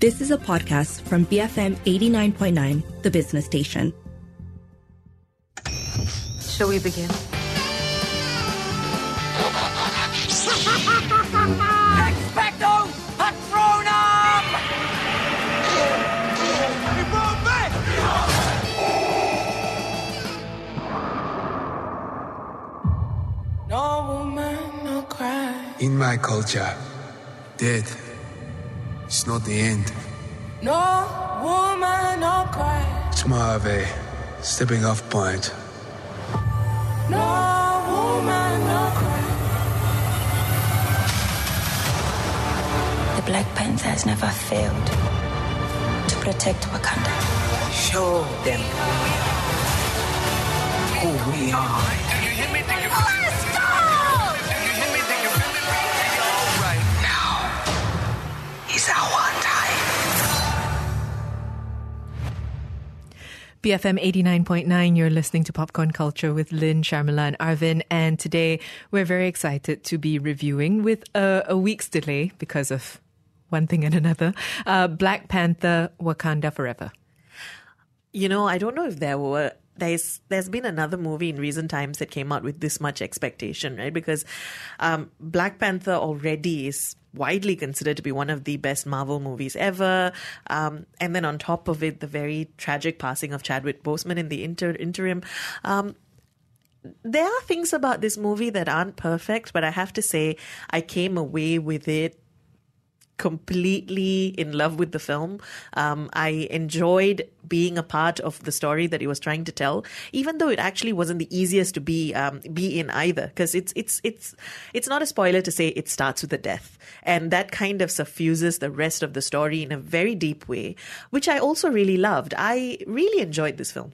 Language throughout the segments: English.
This is a podcast from BFM 89.9, the business station. Shall we begin? Expecto Patronum! No woman, no cry. In my culture, death is not the end. No woman, no cry. It's more of a stepping off point. No woman, no cry. The Black Panther has never failed to protect Wakanda. Show them who we are. Now BFM 89.9, you're listening to Popcorn Culture with Lynn, Sharmila, and Arvin. And today we're very excited to be reviewing with a, a week's delay because of one thing and another uh, Black Panther Wakanda Forever. You know, I don't know if there were there's there's been another movie in recent times that came out with this much expectation, right? Because um, Black Panther already is widely considered to be one of the best Marvel movies ever, um, and then on top of it, the very tragic passing of Chadwick Boseman in the inter- interim. Um, there are things about this movie that aren't perfect, but I have to say, I came away with it completely in love with the film. Um, I enjoyed being a part of the story that he was trying to tell, even though it actually wasn't the easiest to be um, be in either. Because it's it's it's it's not a spoiler to say it starts with a death, and that kind of suffuses the rest of the story in a very deep way, which I also really loved. I really enjoyed this film.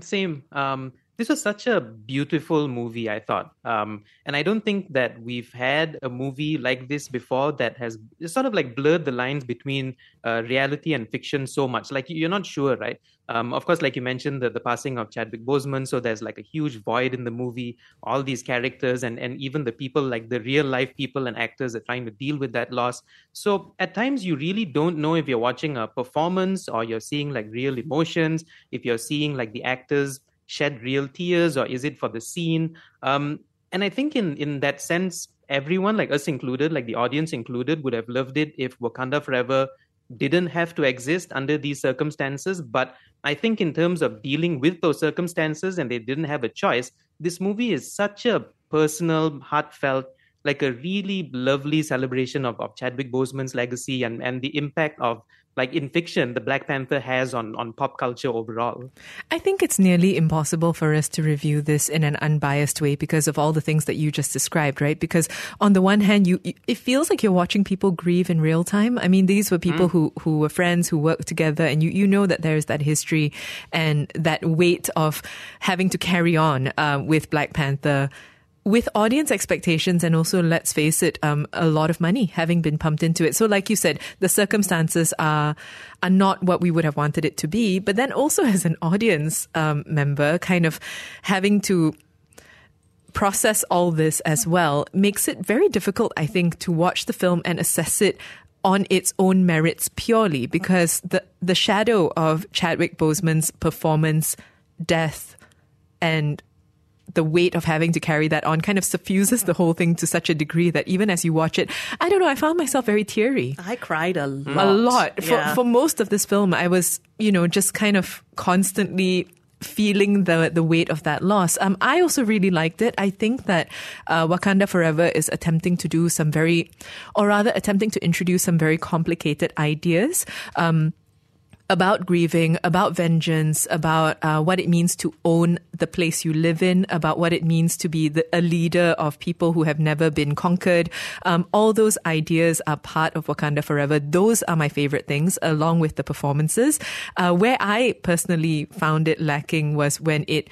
Same. Um, this was such a beautiful movie, I thought. Um, and I don't think that we've had a movie like this before that has sort of like blurred the lines between uh, reality and fiction so much. Like you're not sure, right? Um, of course, like you mentioned, the, the passing of Chadwick Boseman, so there's like a huge void in the movie. All these characters and and even the people, like the real life people and actors, are trying to deal with that loss. So at times, you really don't know if you're watching a performance or you're seeing like real emotions. If you're seeing like the actors shed real tears or is it for the scene? Um, and i think in in that sense everyone like us included like the audience included would have loved it if wakanda forever didn't have to exist under these circumstances. But i think in terms of dealing with those circumstances and they didn't have a choice this movie is such a personal heartfelt like a really lovely celebration of, of chadwick boseman's legacy and and the impact of like in fiction the black panther has on on pop culture overall I think it's nearly impossible for us to review this in an unbiased way because of all the things that you just described, right? Because on the one hand, you it feels like you're watching people grieve in real time. I mean, these were people who who were friends who worked together, and you you know that there's that history and that weight of having to carry on uh, with Black Panther with audience expectations and also let's face it um, a lot of money having been pumped into it. So like you said the circumstances are are not what we would have wanted it to be. But then also as an audience um, member kind of having to process all this as well makes it very difficult i think to watch the film and assess it on its own merits purely because the the shadow of Chadwick Boseman's performance death and the weight of having to carry that on kind of suffuses the whole thing to such a degree that even as you watch it, I don't know, I found myself very teary. I cried a lot. A lot. For, Yeah. for most of this film, I was, you know, just kind of constantly feeling the the weight of that loss. Um, I also really liked it. I think that uh, Wakanda Forever is attempting to do some very, or rather, attempting to introduce some very complicated ideas. Um, about grieving, about vengeance, about uh, what it means to own the place you live in, about what it means to be the, a leader of people who have never been conquered. Um, all those ideas are part of Wakanda Forever. Those are my favorite things, along with the performances. Uh, where I personally found it lacking was when it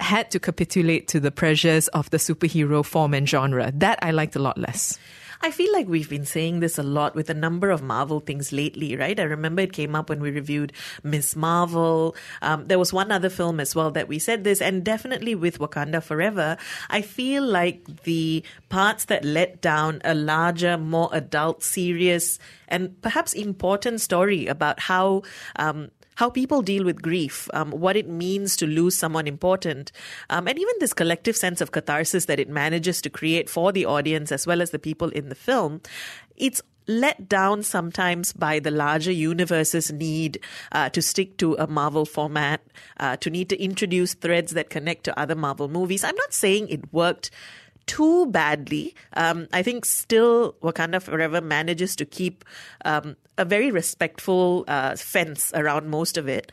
had to capitulate to the pressures of the superhero form and genre. That I liked a lot less. I feel like we've been saying this a lot with a number of Marvel things lately, right? I remember it came up when we reviewed Ms. Marvel. Um, there was one other film as well that we said this, and definitely with Wakanda Forever, I feel like the parts that let down a larger, more adult, serious, and perhaps important story about how um, how people deal with grief, um, what it means to lose someone important, um, and even this collective sense of catharsis that it manages to create for the audience as well as the people in the film. It's let down sometimes by the larger universe's need uh, to stick to a Marvel format, uh, to need to introduce threads that connect to other Marvel movies. I'm not saying it worked too badly. Um, I think still Wakanda Forever manages to keep um, a very respectful uh, fence around most of it.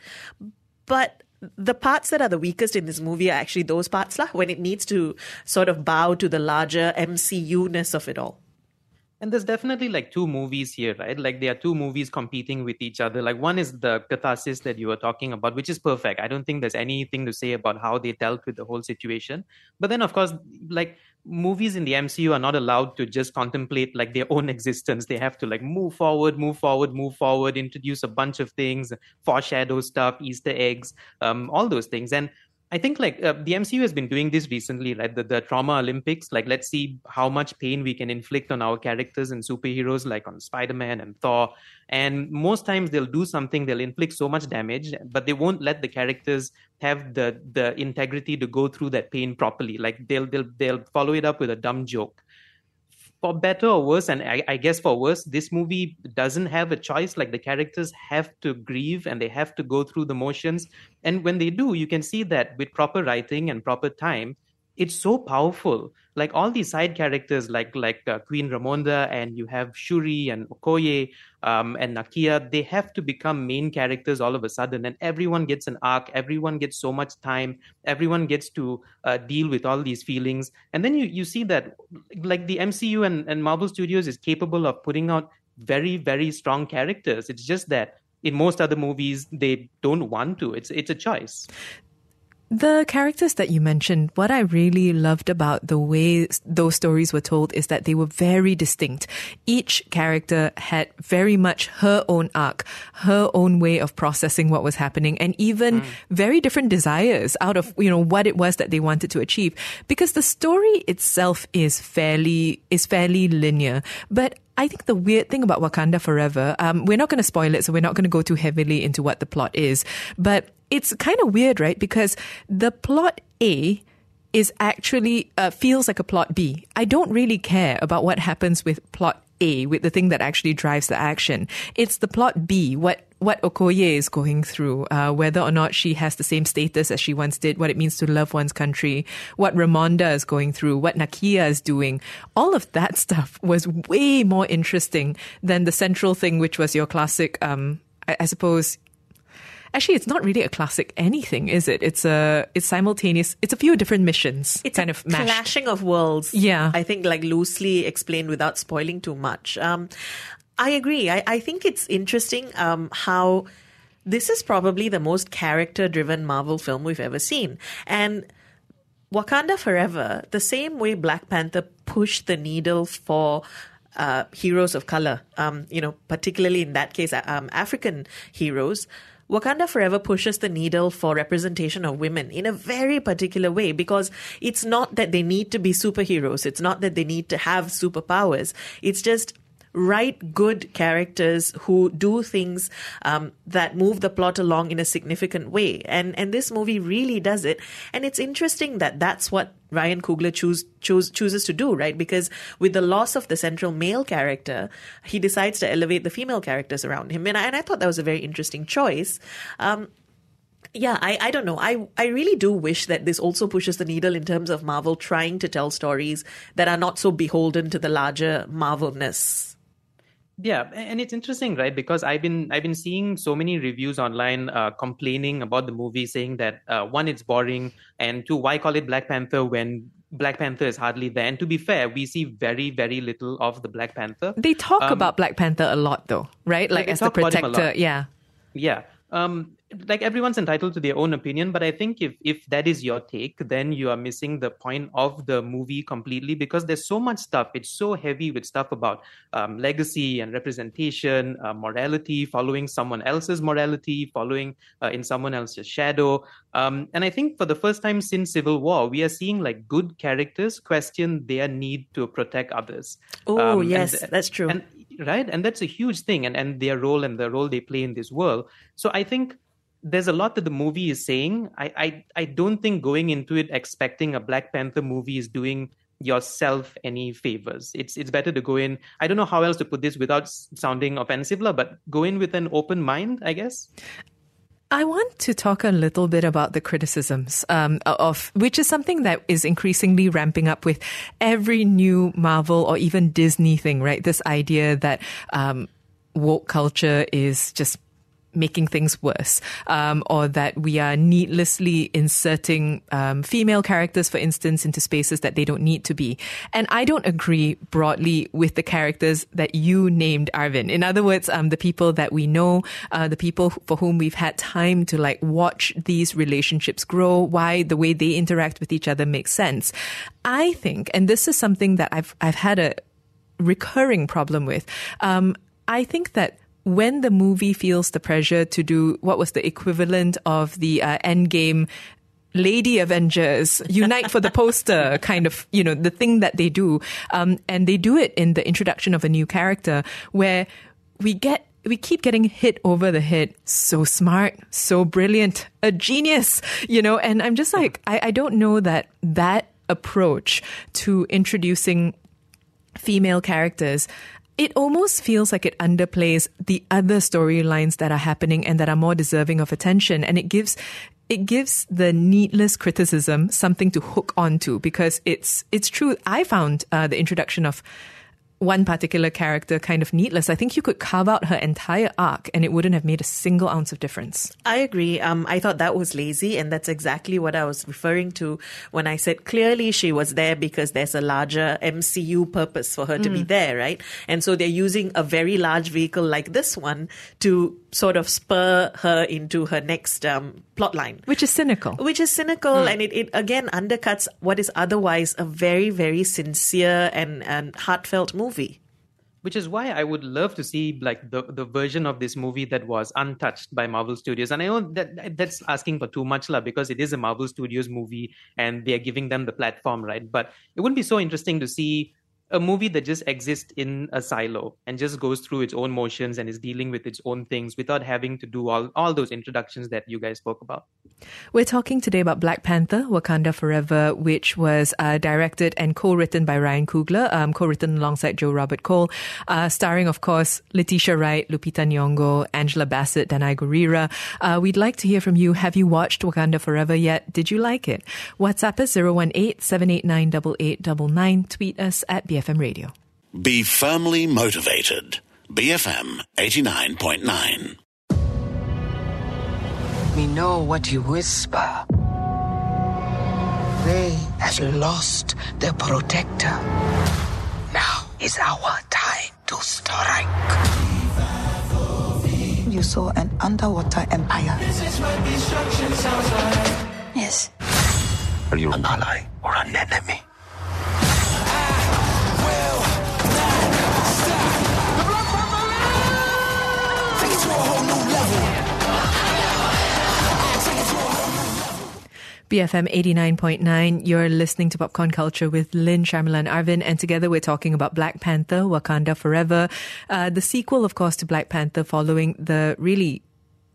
But the parts that are the weakest in this movie are actually those parts lah, when it needs to sort of bow to the larger MCU ness of it all. And there's definitely like two movies here, right? Like there are two movies competing with each other. Like one is the catharsis that you were talking about, which is perfect. I don't think there's anything to say about how they dealt with the whole situation. But then, of course, like movies in the MCU are not allowed to just contemplate like their own existence. They have to like move forward, move forward, move forward, introduce a bunch of things, foreshadow stuff, Easter eggs, um, all those things. And I think like uh, the MCU has been doing this recently, like the, the trauma Olympics. Like, let's see how much pain we can inflict on our characters and superheroes, like on Spider Man and Thor. And most times they'll do something, they'll inflict so much damage, but they won't let the characters have the the integrity to go through that pain properly. Like they'll they'll they'll follow it up with a dumb joke for better or worse, and I, I, guess for worse, this movie doesn't have a choice. Like the characters have to grieve and they have to go through the motions. And when they do, you can see that with proper writing and proper time, it's so powerful. Like all these side characters, like like uh, Queen Ramonda, and you have Shuri and Okoye um, and Nakia, they have to become main characters all of a sudden, and everyone gets an arc. Everyone gets so much time. Everyone gets to uh, deal with all these feelings, and then you you see that like the MCU and, and Marvel Studios is capable of putting out very very strong characters. It's just that in most other movies they don't want to it's it's a choice the characters that you mentioned, what I really loved about the way those stories were told is that they were very distinct. Each character had very much her own arc, her own way of processing what was happening, and even mm. very different desires out of, you know, what it was that they wanted to achieve. Because the story itself is fairly, is fairly linear. But I think the weird thing about Wakanda Forever, um, we're not going to spoil it, so we're not going to go too heavily into what the plot is. But it's kind of weird, right? Because the plot A is actually uh, feels like a plot B. I don't really care about what happens with plot A, with the thing that actually drives the action. It's the plot B, what what Okoye is going through, uh, whether or not she has the same status as she once did, what it means to love one's country, what Ramonda is going through, what Nakia is doing. All of that stuff was way more interesting than the central thing, which was your classic, um, I, I suppose, Actually, it's not really a classic anything, is it? It's a it's simultaneous. It's a few different missions. It's kind of mashed. clashing of worlds. Yeah, I think like loosely explained without spoiling too much. Um, I agree. I, I think it's interesting um, how this is probably the most character driven Marvel film we've ever seen, and. Wakanda Forever, the same way Black Panther pushed the needle for uh, heroes of color, um, you know, particularly in that case, um, African heroes. Wakanda Forever pushes the needle for representation of women in a very particular way because it's not that they need to be superheroes. It's not that they need to have superpowers. It's just write good characters who do things um, that move the plot along in a significant way. And and this movie really does it. And it's interesting that that's what Ryan Coogler choose, choose, chooses to do, right? Because with the loss of the central male character, he decides to elevate the female characters around him. And I, and I thought that was a very interesting choice. Um, yeah, I, I don't know. I, I really do wish that this also pushes the needle in terms of Marvel trying to tell stories that are not so beholden to the larger Marvelness yeah and it's interesting right? Because i've been i've been seeing so many reviews online uh, complaining about the movie saying that uh, one it's boring and two why call it black panther when black panther is hardly there? And to be fair we see very very little of the black panther. They talk um, about black panther a lot though right? like as the protector yeah. Yeah. Um, like everyone's entitled to their own opinion, but I think if if that is your take, then you are missing the point of the movie completely because there's so much stuff. It's so heavy with stuff about um, legacy and representation, uh, morality, following someone else's morality, following uh, in someone else's shadow. Um, and I think for the first time since Civil War, we are seeing like good characters question their need to protect others. Oh, Um, yes, that's true. And right and that's a huge thing and and their role and the role they play in this world so i think there's a lot that the movie is saying. I i, I don't think going into it expecting a black panther movie is doing yourself any favors. It's it's better to go in. I don't know how else to put this without sounding offensive but go in with an open mind i guess. I want to talk a little bit about the criticisms um, of, which is something that is increasingly ramping up with every new Marvel or even Disney thing, right? This idea that um, woke culture is just making things worse, um, or that we are needlessly inserting um, female characters, for instance, into spaces that they don't need to be. And I don't agree broadly with the characters that you named, Arvin. In other words, um, the people that we know, uh, the people for whom we've had time to like watch these relationships grow, why the way they interact with each other makes sense. I think, and this is something that I've I've had a recurring problem with. Um, I think that when the movie feels the pressure to do what was the equivalent of the uh, Endgame Lady Avengers unite for the poster kind of, you know, the thing that they do. Um, and they do it in the introduction of a new character where we get we keep getting hit over the head. So smart, so brilliant, a genius, you know, and I'm just like, I, I don't know that that approach to introducing female characters, it almost feels like it underplays the other storylines that are happening and that are more deserving of attention. And it gives, it gives the needless criticism something to hook onto because it's, it's true. I found uh, the introduction of one particular character kind of needless. I think you could carve out her entire arc and it wouldn't have made a single ounce of difference. I agree. Um, I thought that was lazy, and that's exactly what I was referring to when I said clearly she was there because there's a larger MCU purpose for her to be there, right? And so they're using a very large vehicle like this one to sort of spur her into her next um, plot line. Which is cynical. Which is cynical and it, it again undercuts what is otherwise a very, very sincere and, and heartfelt movie. Which is why I would love to see like the, the version of this movie that was untouched by Marvel Studios. And I know that that's asking for too much lah, because it is a Marvel Studios movie and they're giving them the platform, right? But it wouldn't be so interesting to see a movie that just exists in a silo and just goes through its own motions and is dealing with its own things without having to do all, all those introductions that you guys spoke about. We're talking today about Black Panther, Wakanda Forever, which was uh, directed and co-written by Ryan Coogler, um, co-written alongside Joe Robert Cole, uh, starring, of course, Letitia Wright, Lupita Nyong'o, Angela Bassett, Danai Gurira. Uh, we'd like to hear from you. Have you watched Wakanda Forever yet? Did you like it? WhatsApp us 018-789-8899. Tweet us at BFM Radio. Be firmly motivated. BFM 89.9. We know what you whisper. They have lost their protector. Now is our time to strike. You saw an underwater empire. Yes. Are you an ally or an enemy? BFM 89.9, you're listening to Popcorn Culture with Lynn, Sharmila and Arvin, and together we're talking about Black Panther, Wakanda Forever, uh, the sequel, of course, to Black Panther following the really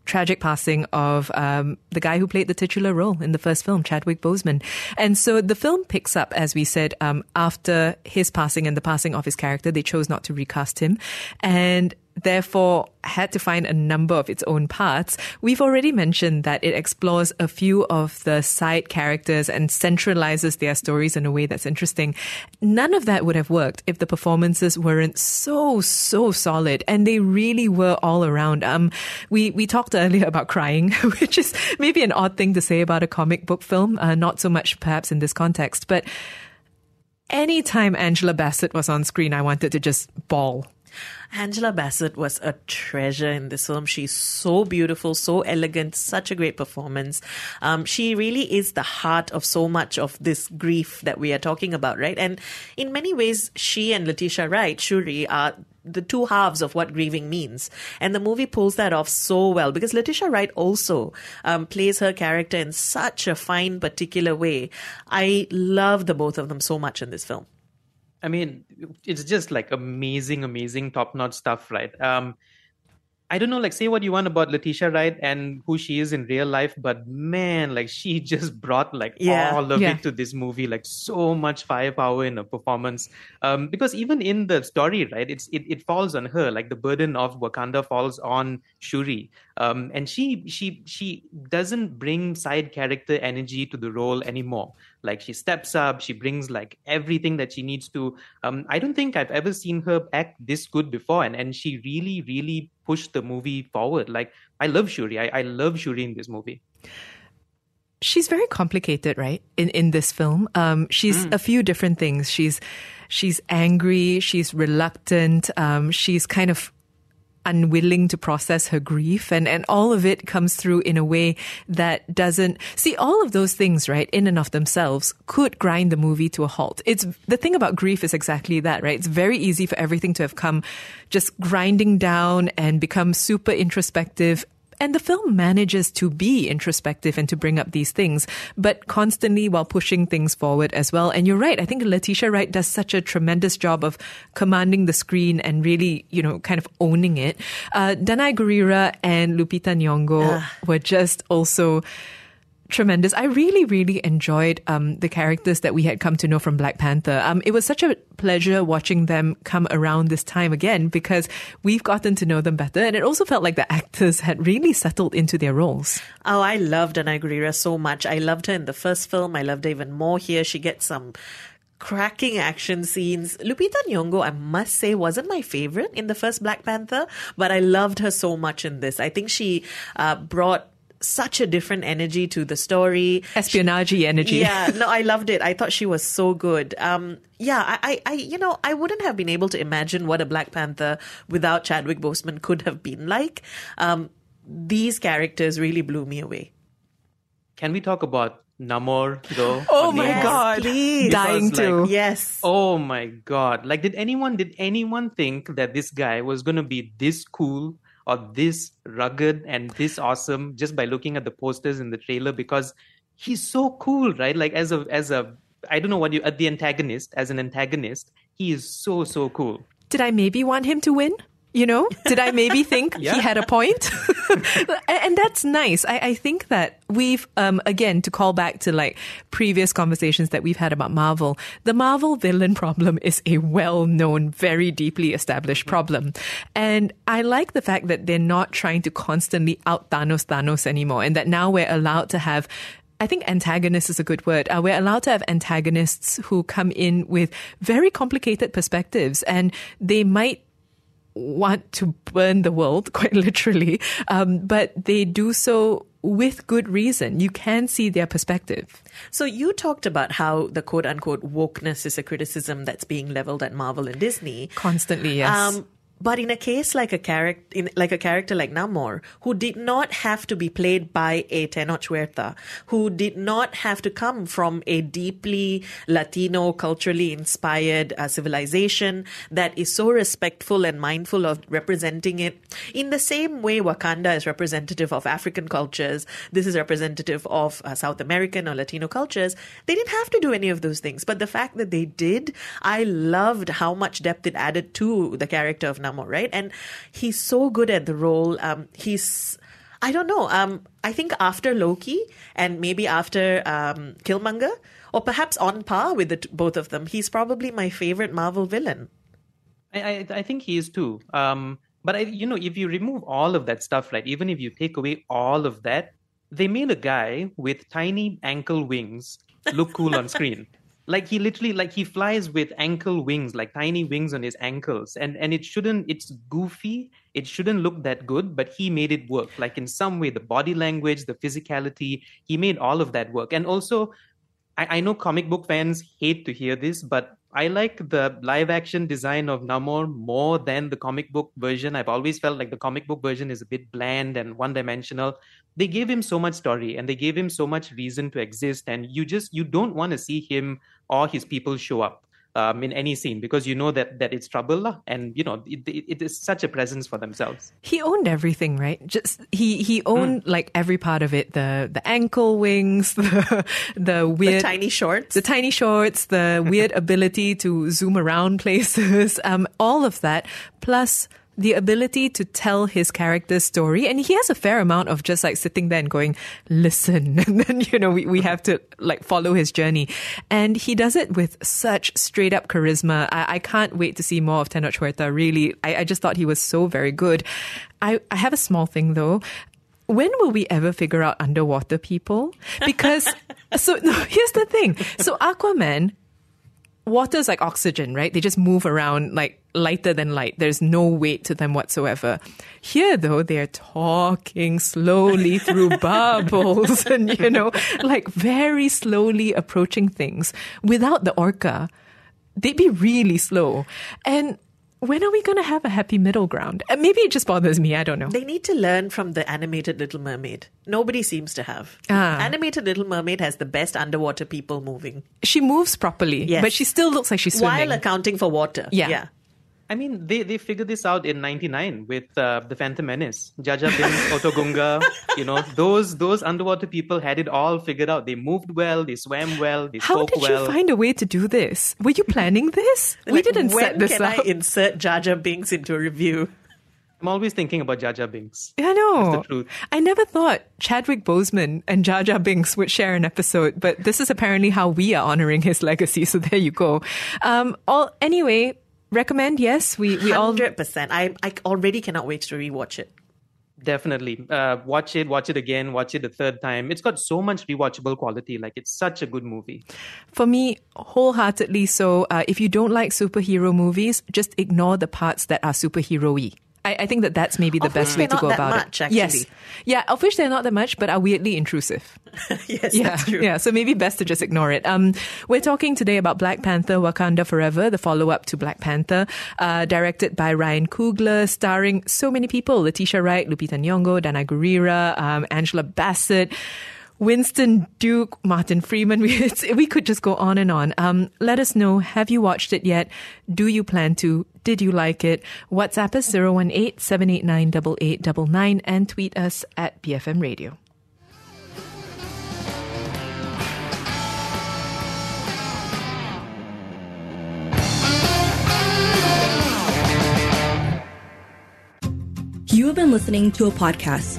tragic passing of um, the guy who played the titular role in the first film, Chadwick Boseman. And so the film picks up, as we said, um, after his passing and the passing of his character. They chose not to recast him. And therefore had to find a number of its own parts. We've already mentioned that it explores a few of the side characters and centralizes their stories in a way that's interesting. None of that would have worked if the performances weren't so, so solid. And they really were all around. Um, we, we talked earlier about crying, which is maybe an odd thing to say about a comic book film. Uh, not so much perhaps in this context, but anytime Angela Bassett was on screen, I wanted to just bawl. Angela Bassett was a treasure in this film. She's so beautiful, so elegant, such a great performance. Um, she really is the heart of so much of this grief that we are talking about, right? And in many ways, she and Letitia Wright, Shuri, are the two halves of what grieving means. And the movie pulls that off so well because Letitia Wright also um, plays her character in such a fine, particular way. I love the both of them so much in this film. I mean, it's just like amazing, amazing, top notch stuff, right? Um, I don't know, like say what you want about Letitia Wright and who she is in real life, but man, like she just brought like Yeah. all of Yeah. it to this movie, like so much firepower in her performance. Um, because even in the story, right, it's it, it falls on her, like the burden of Wakanda falls on Shuri. Um, and she she she doesn't bring side character energy to the role anymore. Like she steps up, she brings like everything that she needs to. Um, I don't think I've ever seen her act this good before, and and she really really pushed the movie forward. Like I love Shuri, I, I love Shuri in this movie. she's very complicated, right? In in this film, um, she's a few different things. She's she's angry. She's reluctant. Um, she's kind of unwilling to process her grief and and all of it comes through in a way that doesn't see all of those things right in and of themselves could grind the movie to a halt. It's the thing about grief is exactly that right? It's very easy for everything to have come just grinding down and become super introspective and the film manages to be introspective and to bring up these things, but constantly while pushing things forward as well. And you're right. I think Letitia Wright does such a tremendous job of commanding the screen and really, you know, kind of owning it. Uh, Danai Gurira and Lupita Nyong'o were just also tremendous. I really, really enjoyed um, the characters that we had come to know from Black Panther. Um, it was such a pleasure watching them come around this time again because we've gotten to know them better, and it also felt like the actors had really settled into their roles. Oh, I loved Anna so much. I loved her in the first film. I loved her even more here. She gets some cracking action scenes. Lupita Nyong'o, I must say, wasn't my favorite in the first Black Panther, but I loved her so much in this. I think she uh, brought such a different energy to the story. Espionage energy. Yeah, no, I loved it. I thought she was so good. Um, yeah, I, I, I, you know, I wouldn't have been able to imagine what a Black Panther without Chadwick Boseman could have been like. Um, these characters really blew me away. Can we talk about Namor though? Oh my Namor? God. please. Dying Because, like, to. Yes. Oh my god! Like, did anyone did anyone think that this guy was gonna be this cool or this rugged and this awesome just by looking at the posters in the trailer? Because he's so cool, right? Like, as a as a I don't know what you at the antagonist as an antagonist, he is so so cool. Did I maybe want him to win? You know, did I maybe think Yeah. he had a point? and, that's nice. I, I think that we've, um, again, to call back to like previous conversations that we've had about Marvel, the Marvel villain problem is a well known, very deeply established problem. And I like the fact that they're not trying to constantly out Thanos Thanos anymore and that now we're allowed to have I think antagonist is a good word. Uh, we're allowed to have antagonists who come in with very complicated perspectives and they might want to burn the world, quite literally, um, but they do so with good reason. You can see their perspective. So you talked about how the quote unquote wokeness is a criticism that's being leveled at Marvel and Disney. Constantly, yes. Um, but in a case like a character, like a character like Namor, who did not have to be played by a Tenoch who did not have to come from a deeply Latino, culturally inspired uh, civilization that is so respectful and mindful of representing it, in the same way Wakanda is representative of African cultures, this is representative of uh, South American or Latino cultures. They didn't have to do any of those things, but the fact that they did, I loved how much depth it added to the character of Namor, right? And he's so good at the role. Um, he's, I don't know. Um, I think after Loki and maybe after um, Killmonger, or perhaps on par with the t- both of them, he's probably my favorite Marvel villain. I, I, I think he is too. Um, but I, you know, if you remove all of that stuff, right? Even if you take away all of that, they made a guy with tiny ankle wings look cool on screen. Like he literally, like he flies with ankle wings, like tiny wings on his ankles, and and it shouldn't. It's goofy. It shouldn't look that good, but he made it work. Like in some way, the body language, the physicality, he made all of that work. And also, I, I know comic book fans hate to hear this, but I like the live action design of Namor more than the comic book version. I've always felt like the comic book version is a bit bland and one dimensional. They gave him so much story and they gave him so much reason to exist, and you just you don't want to see him or his people show up um, in any scene because you know that that it's trouble lah, and you know it, it, it is such a presence for themselves. He owned everything, right? Just he he owned Hmm. like every part of it the the ankle wings, the the weird The tiny shorts. the tiny shorts, the weird ability to zoom around places, um, all of that, plus the ability to tell his character's story. And he has a fair amount of just like sitting there and going, listen. And then, you know, we, we have to like follow his journey. And he does it with such straight up charisma. I, I can't wait to see more of Tenoch Huerta. Really, I, I just thought he was so very good. I, I have a small thing though when will we ever figure out underwater people? Because so no, here's the thing. So Aquaman, water's like oxygen, right? They just move around like lighter than light. There's no weight to them whatsoever. Here though, they're talking slowly through bubbles and you know, like very slowly approaching things. Without the orca, they'd be really slow. And when are we going to have a happy middle ground? Uh, Maybe it just bothers me. I don't know. They need to learn from the animated Little Mermaid. Nobody seems to have. Ah. Animated Little Mermaid has the best underwater people moving she moves properly, Yes. but she still looks like she's swimming. while accounting for water. Yeah. yeah. I mean, they, they figured this out in '99 with uh, the Phantom Menace, Jar Jar Binks, Otoh Gunga. You know, those those underwater people had it all figured out. They moved well, they swam well, they How spoke did well. you find a way to do this? Were you planning this? we Like, didn't set this can up. I insert Jaja Jar Binks into a review? I'm always thinking about Jar Jar Binks. I know. That's the truth. I never thought Chadwick Boseman and Jaja Jar Binks would share an episode, but this is apparently how we are honoring his legacy. So there you go. Um, all anyway, recommend. Yes, we we all. Hundred percent. I I already cannot wait to rewatch it. Definitely. Uh, watch it, watch it again, watch it a third time. It's got so much rewatchable quality. Like, it's such a good movie. For me, wholeheartedly so. Uh, if you don't like superhero movies, just ignore the parts that are superhero-y. I, I think that that's maybe the Of best way to go about much, it. Yes, yeah, of which they're not that much, but are weirdly intrusive. yes, yeah, that's true. yeah. So maybe best to just ignore it. Um, we're talking today about Black Panther: Wakanda Forever, the follow-up to Black Panther, uh, directed by Ryan Coogler, starring so many people: Letitia Wright, Lupita Nyong'o, Danai Gurira, um, Angela Bassett. Winston Duke, Martin Freeman. We, we could just go on and on. Um, let us know. Have you watched it yet? Do you plan to? Did you like it? WhatsApp us 018 789 8899 and tweet us at BFM Radio. You have been listening to a podcast